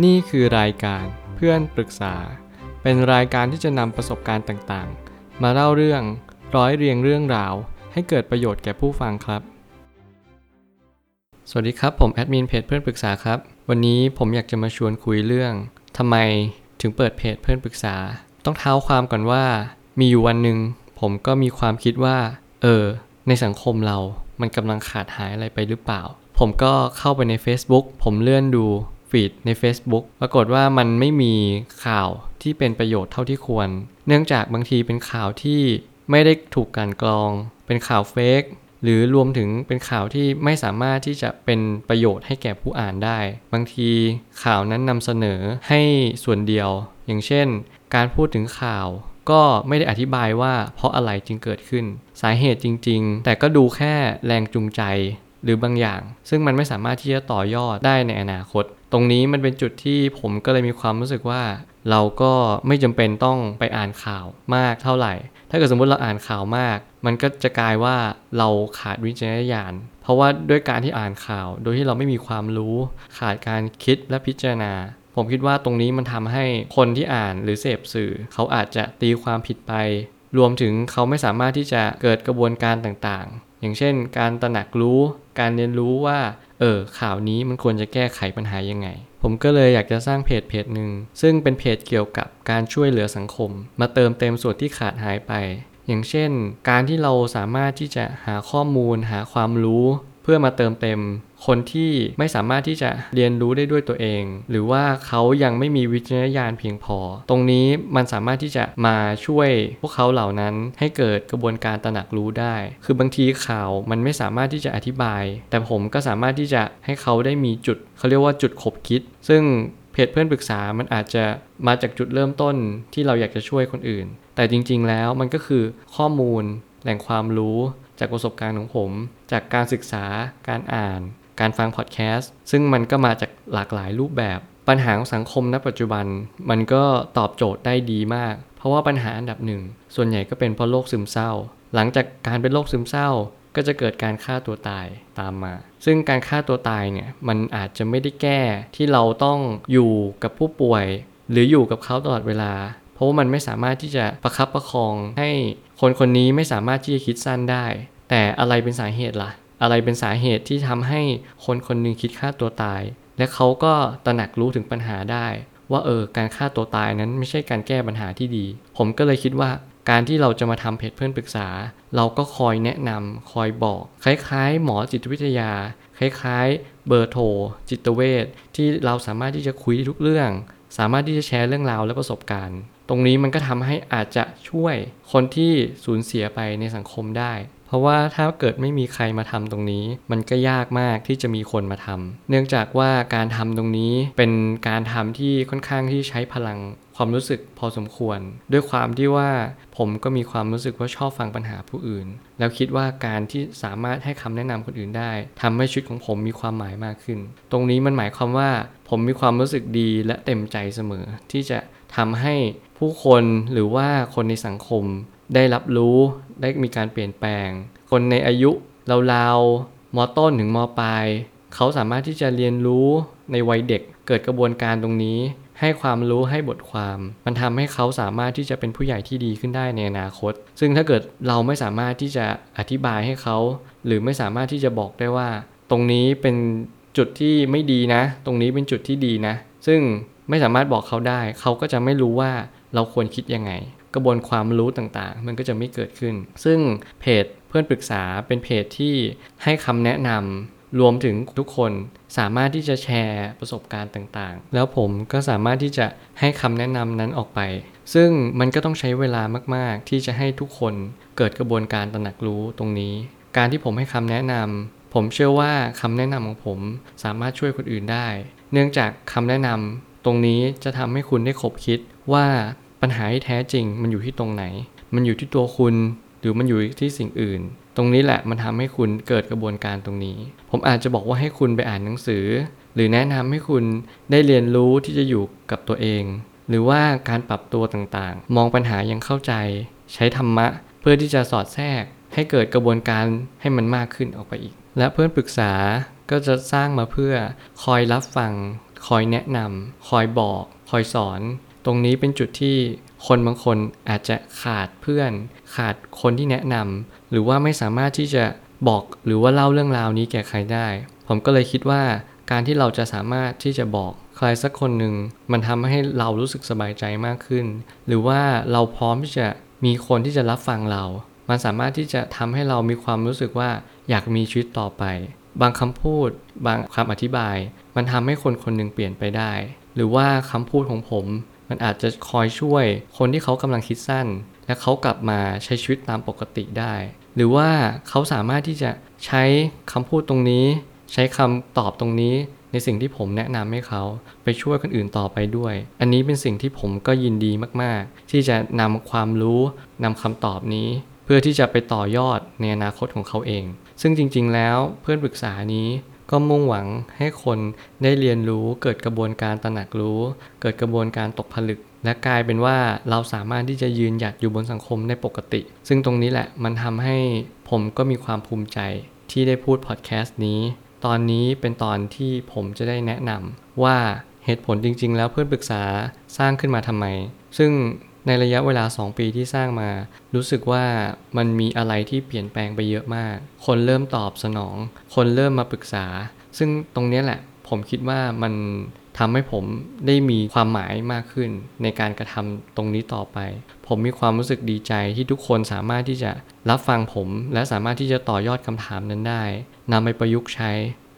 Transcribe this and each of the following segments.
นี่คือรายการเพื่อนปรึกษา เป็นรายการที่จะนำประสบการณ์ต่างๆ มาเล่าเรื่องร้อยเรียงเรื่องราว ให้เกิดประโยชน์แก่ผู้ฟังครับ สวัสดีครับ ผมแอดมินเพจเพื่อนปรึกษาครับ วันนี้ผมอยากจะมาชวนคุยเรื่องทำไมถึงเปิดเพจเพื่อนปรึกษา ต้องเท้าความก่อนว่า มีอยู่วันหนึ่งผมก็มีความคิดว่า เออ ในสังคมเรา มันกำลังขาดหายอะไรไปหรือเปล่า ผมก็เข้าไปใน Facebook ผมเลื่อนดู ฟีดใน Facebook ปรากฏว่ามันไม่มีข่าวที่เป็นประโยชน์เท่าที่ควร เนื่องจากบางทีเป็นข่าวที่ไม่ได้ถูกกลันกรอง เป็นข่าวเฟกหรือรวมถึงเป็นข่าวที่ไม่สามารถที่จะเป็นประโยชน์ให้แก่ผู้อ่านได้ บางทีข่าวนั้นนำเสนอให้ส่วนเดียว อย่างเช่น การพูดถึงข่าวก็ไม่ได้อธิบายว่าเพราะอะไรจึงเกิดขึ้น สาเหตุจริง ๆ แต่ก็ดูแค่แรงจูงใจหรือบางอย่าง ซึ่งมันไม่สามารถที่จะต่อยอดได้ในอนาคต ตรงนี้มันเป็นจุดที่ผมก็เลยมีความรู้สึกว่า เราก็ไม่จำเป็นต้องไปอ่านข่าวมากเท่าไหร่ ถ้าเกิดสมมติเราอ่านข่าวมาก มันก็จะกลายว่าเราขาดวิจารณญาณ เพราะว่าด้วยการที่อ่านข่าว โดยที่เราไม่มีความรู้ขาดการคิดและพิจารณา ผมคิดว่าตรงนี้มันทำให้คนที่อ่านหรือเสพสื่อ เขาอาจจะตีความผิดไป รวมถึงเขาไม่สามารถที่จะเกิดกระบวนการต่างๆ อย่างเช่น การตระหนักรู้ การเรียนรู้ว่า เออข่าวนี้มันควรจะแก้ไขปัญหายังไง ผมก็เลยอยากจะสร้างเพจเพจหนึ่งซึ่งเป็นเพจเกี่ยวกับการช่วยเหลือสังคม มาเติมเต็มส่วนที่ขาดหายไป อย่างเช่น การที่เราสามารถที่จะหาข้อมูล หาความรู้ เพื่อมาเติมเต็ม คนที่ไม่สามารถที่จะเรียนรู้ได้ด้วยตัวเอง หรือว่าเขายังไม่มีวิจารณญาณเพียงพอ ตรงนี้มันสามารถที่จะมาช่วยพวกเขาเหล่านั้นให้เกิดกระบวนการตระหนักรู้ได้ คือบางทีข่าวมันไม่สามารถที่จะอธิบาย แต่ผมก็สามารถที่จะให้เขาได้มีจุด เขาเรียกว่าจุดขบคิด ซึ่งเพจเพื่อนปรึกษามันอาจจะมาจากจุดเริ่มต้นที่เราอยากจะช่วยคนอื่น แต่จริง ๆ แล้วมันก็คือข้อมูลแหล่งความรู้จากประสบการณ์ของผม จากการศึกษาการอ่าน การฟังพอดแคสต์ซึ่งมันก็มาจากหลากหลายรูปแบบ ปัญหาของสังคมณปัจจุบัน มันก็ตอบโจทย์ได้ดีมาก เพราะว่าปัญหาอันดับหนึ่ง ส่วนใหญ่ก็เป็นเพราะโรคซึมเศร้า หลังจากการเป็นโรคซึมเศร้า ก็จะเกิดการฆ่าตัวตายตามมา ซึ่งการฆ่าตัวตายเนี่ยมันอาจจะไม่ได้แก้ที่เราต้องอยู่กับผู้ป่วย หรืออยู่กับเขาตลอดเวลา เพราะว่ามันไม่สามารถที่จะประคับประคองให้คนคนนี้ไม่สามารถที่จะคิดสั้นได้ แต่อะไรเป็นสาเหตุละ่ะ อะไรเป็นสาเหตุที่ทำให้คนคนหนึงคิดฆ่าตัวตาย และเขาก็ตระหนักรู้ถึงปัญหาได้ ว่าเออการฆ่าตัวตายนั้นไม่ใช่การแก้ปัญหาที่ดี ผมก็เลยคิดว่าการที่เราจะมาทำเพจเพื่อนปรึกษา เราก็คอยแนะนำคอยบอก คล้ายๆ หมอจิตวิทยา คล้ายๆ เบอร์โทรจิตเวชที่เราสามารถที่จะคุยทุกเรื่อง สามารถที่จะแชร์เรื่องราวและประสบการณ์ ตรงนี้มันก็ทำให้อาจจะช่วยคนที่สูญเสียไปในสังคมได้ ราะว่าถ้าเกิดไม่มีใครมาทำตรงนี้ มันก็ยากมากที่จะมีคนมาทำเนื่องจากว่าการทำตรงนี้เป็นการทำที่ค่อนข้างที่ใช้พลังความรู้สึกพอสมควร ด้วยความที่ว่าผมก็มีความรู้สึกว่าชอบฟังปัญหาผู้อื่น แล้วคิดว่าการที่สามารถให้คำแนะนำคนอื่นได้ทำให้ชีวิตของผมมีความหมายมากขึ้น ตรงนี้มันหมายความว่าผมมีความรู้สึกดีและเต็มใจเสมอ ที่จะทำให้ผู้คนหรือว่าคนในสังคม ได้รับรู้ได้มีการเปลี่ยนแปลง คนในอายุราวๆมต้นถึงมปลายเขาสามารถที่จะเรียนรู้ในวัยเด็กเกิดกระบวนการตรงนี้ ให้ความรู้ให้บทความ มันทำให้เขาสามารถที่จะเป็นผู้ใหญ่ที่ดีขึ้นได้ในอนาคต ซึ่งถ้าเกิดเราไม่สามารถที่จะอธิบายให้เขา หรือไม่สามารถที่จะบอกได้ว่า ตรงนี้เป็นจุดที่ไม่ดีนะ ตรงนี้เป็นจุดที่ดีนะ ซึ่งไม่สามารถบอกเขาได้ เขาก็จะไม่รู้ว่าเราควรคิดยังไง กระบวนความรู้ต่างๆ มันก็จะไม่เกิดขึ้น ซึ่งเพจเพื่อนปรึกษาเป็นเพจที่ให้คำแนะนำรวมถึงทุกคนสามารถที่จะแชร์ประสบการณ์ต่างๆ แล้วผมก็สามารถที่จะให้คำแนะนำนั้นออกไป ซึ่งมันก็ต้องใช้เวลามากๆ ที่จะให้ทุกคนเกิดกระบวนการตระหนักรู้ตรงนี้ การที่ผมให้คำแนะนำผมเชื่อว่าคำแนะนำของผมสามารถช่วยคนอื่นได้ เนื่องจากคำแนะนำตรงนี้จะทำให้คุณได้คบคิดว่า ปัญหาที่แท้จริงมันอยู่ที่ตรงไหน มันอยู่ที่ตัวคุณ หรือมันอยู่ที่สิ่งอื่น ตรงนี้แหละมันทำให้คุณเกิดกระบวนการตรงนี้ ผมอาจจะบอกว่าให้คุณไปอ่านหนังสือ หรือแนะนำให้คุณได้เรียนรู้ที่จะอยู่กับตัวเอง หรือว่าการปรับตัวต่างๆ มองปัญหายังเข้าใจ ใช้ธรรมะ เพื่อที่จะสอดแทรก ให้เกิดกระบวนการให้มันมากขึ้นออกไปอีก และเพื่อนปรึกษาก็จะสร้างมาเพื่อคอยรับฟังคคอยแนะนำคอยบอก คอยสอน ตรงนี้เป็นจุดที่คนบางคนอาจจะขาดเพื่อน ขาดคนที่แนะนำหรือว่าไม่สามารถที่จะบอกหรือว่าเล่าเรื่องราวนี้แก่ใครได้ ผมก็เลยคิดว่าการที่เราจะสามารถที่จะบอกใครสักคนหนึ่งมันทำให้เรารู้สึกสบายใจมากขึ้น หรือว่าเราพร้อมที่จะมีคนที่จะรับฟังเรา มันสามารถที่จะทำให้เรามีความรู้สึกว่าอยากมีชีวิตต่อไป บางคำพูด บางคำอธิบาย มันทำให้คนคนหนึ่งเปลี่ยนไปได้ หรือว่าคำพูดของผม มันอาจจะคอยช่วยคนที่เขากำลังคิดสั้น และเขากลับมาใช้ชีวิตตามปกติได้ หรือว่าเขาสามารถที่จะใช้คำพูดตรงนี้ ใช้คำตอบตรงนี้ในสิ่งที่ผมแนะนำให้เขาไปช่วยคนอื่นต่อไปด้วย อันนี้เป็นสิ่งที่ผมก็ยินดีมาก ๆ ที่จะนำความรู้นำคำตอบนี้ เพื่อที่จะไปต่อยอดในอนาคตของเขาเอง ซึ่งจริง ๆ แล้วเพื่อนปรึกษานี้ ก็มุ่งหวังให้คนได้เรียนรู้เกิดกระบวนการตระหนักรู้ เกิดกระบวนการตกผลึก และกลายเป็นว่าเราสามารถที่จะยืนหยัดอยู่บนสังคมได้ปกติ ซึ่งตรงนี้แหละมันทำให้ผมก็มีความภูมิใจที่ได้พูดพอดแคสต์นี้ ตอนนี้เป็นตอนที่ผมจะได้แนะนำว่าเหตุผลจริง ๆ แล้วเพื่อนปรึกษาสร้างขึ้นมาทำไม ซึ่ง ในระยะเวลา 2 ปีที่สร้างมา รู้สึกว่ามันมีอะไรที่เปลี่ยนแปลงไปเยอะมาก คนเริ่มตอบสนอง คนเริ่มมาปรึกษา ซึ่งตรงนี้แหละ ผมคิดว่ามันทำให้ผมได้มีความหมายมากขึ้นในการกระทำตรงนี้ต่อไป ผมมีความรู้สึกดีใจที่ทุกคนสามารถที่จะรับฟังผม และสามารถที่จะต่อยอดคำถามนั้นได้นำไปประยุกต์ใช้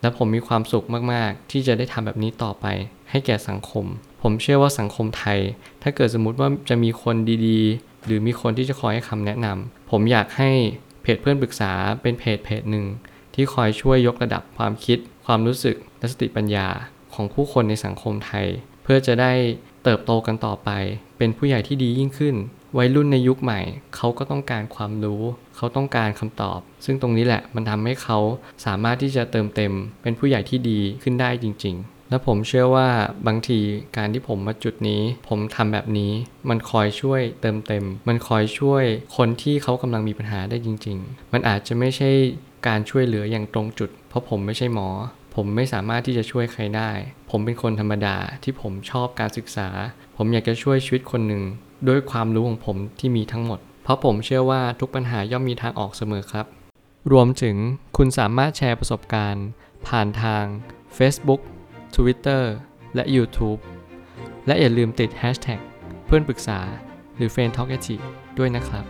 และผมมีความสุขมากๆ ที่จะได้ทำแบบนี้ต่อไป ให้แก่สังคม ผมเชื่อว่าสังคมไทย ถ้าเกิดสมมุติว่าจะมีคนดีๆ หรือมีคนที่จะคอยให้คำแนะนำผมอยากให้เพจเพื่อนปรึกษาเป็นเพจเพจหนึ่งที่คอยช่วยยกระดับความคิด ความรู้สึกและสติปัญญาของผู้คนในสังคมไทย เพื่อจะได้เติบโตกันต่อไป เป็นผู้ใหญ่ที่ดียิ่งขึ้น วัยรุ่นในยุคใหม่ เขาก็ต้องการความรู้ เขาต้องการคำตอบ ซึ่งตรงนี้แหละมันทำให้เขาสามารถที่จะเติมเต็ม เป็นผู้ใหญ่ที่ดีขึ้นได้จริง ๆ และผมเชื่อว่าบางทีการที่ผมมาจุดนี้ ผมทำแบบนี้ มันคอยช่วยเติมเต็ม มันคอยช่วยคนที่เขากำลังมีปัญหาได้จริง ๆ มันอาจจะไม่ใช่การช่วยเหลืออย่างตรงจุด เพราะผมไม่ใช่หมอ ผมไม่สามารถที่จะช่วยใครได้ ผมเป็นคนธรรมดาที่ผมชอบการศึกษา ผมอยากจะช่วยชีวิตคนหนึ่งด้วยความรู้ของผมที่มีทั้งหมด เพราะผมเชื่อว่าทุกปัญหาย่อมมีทางออกเสมอครับ รวมถึงคุณสามารถแชร์ประสบการณ์ ผ่านทาง Facebook Twitter และ YouTube และอย่าลืมติด Hashtag เพื่อนปรึกษาหรือ f r ร e n d t a l k a ด้วยนะครับ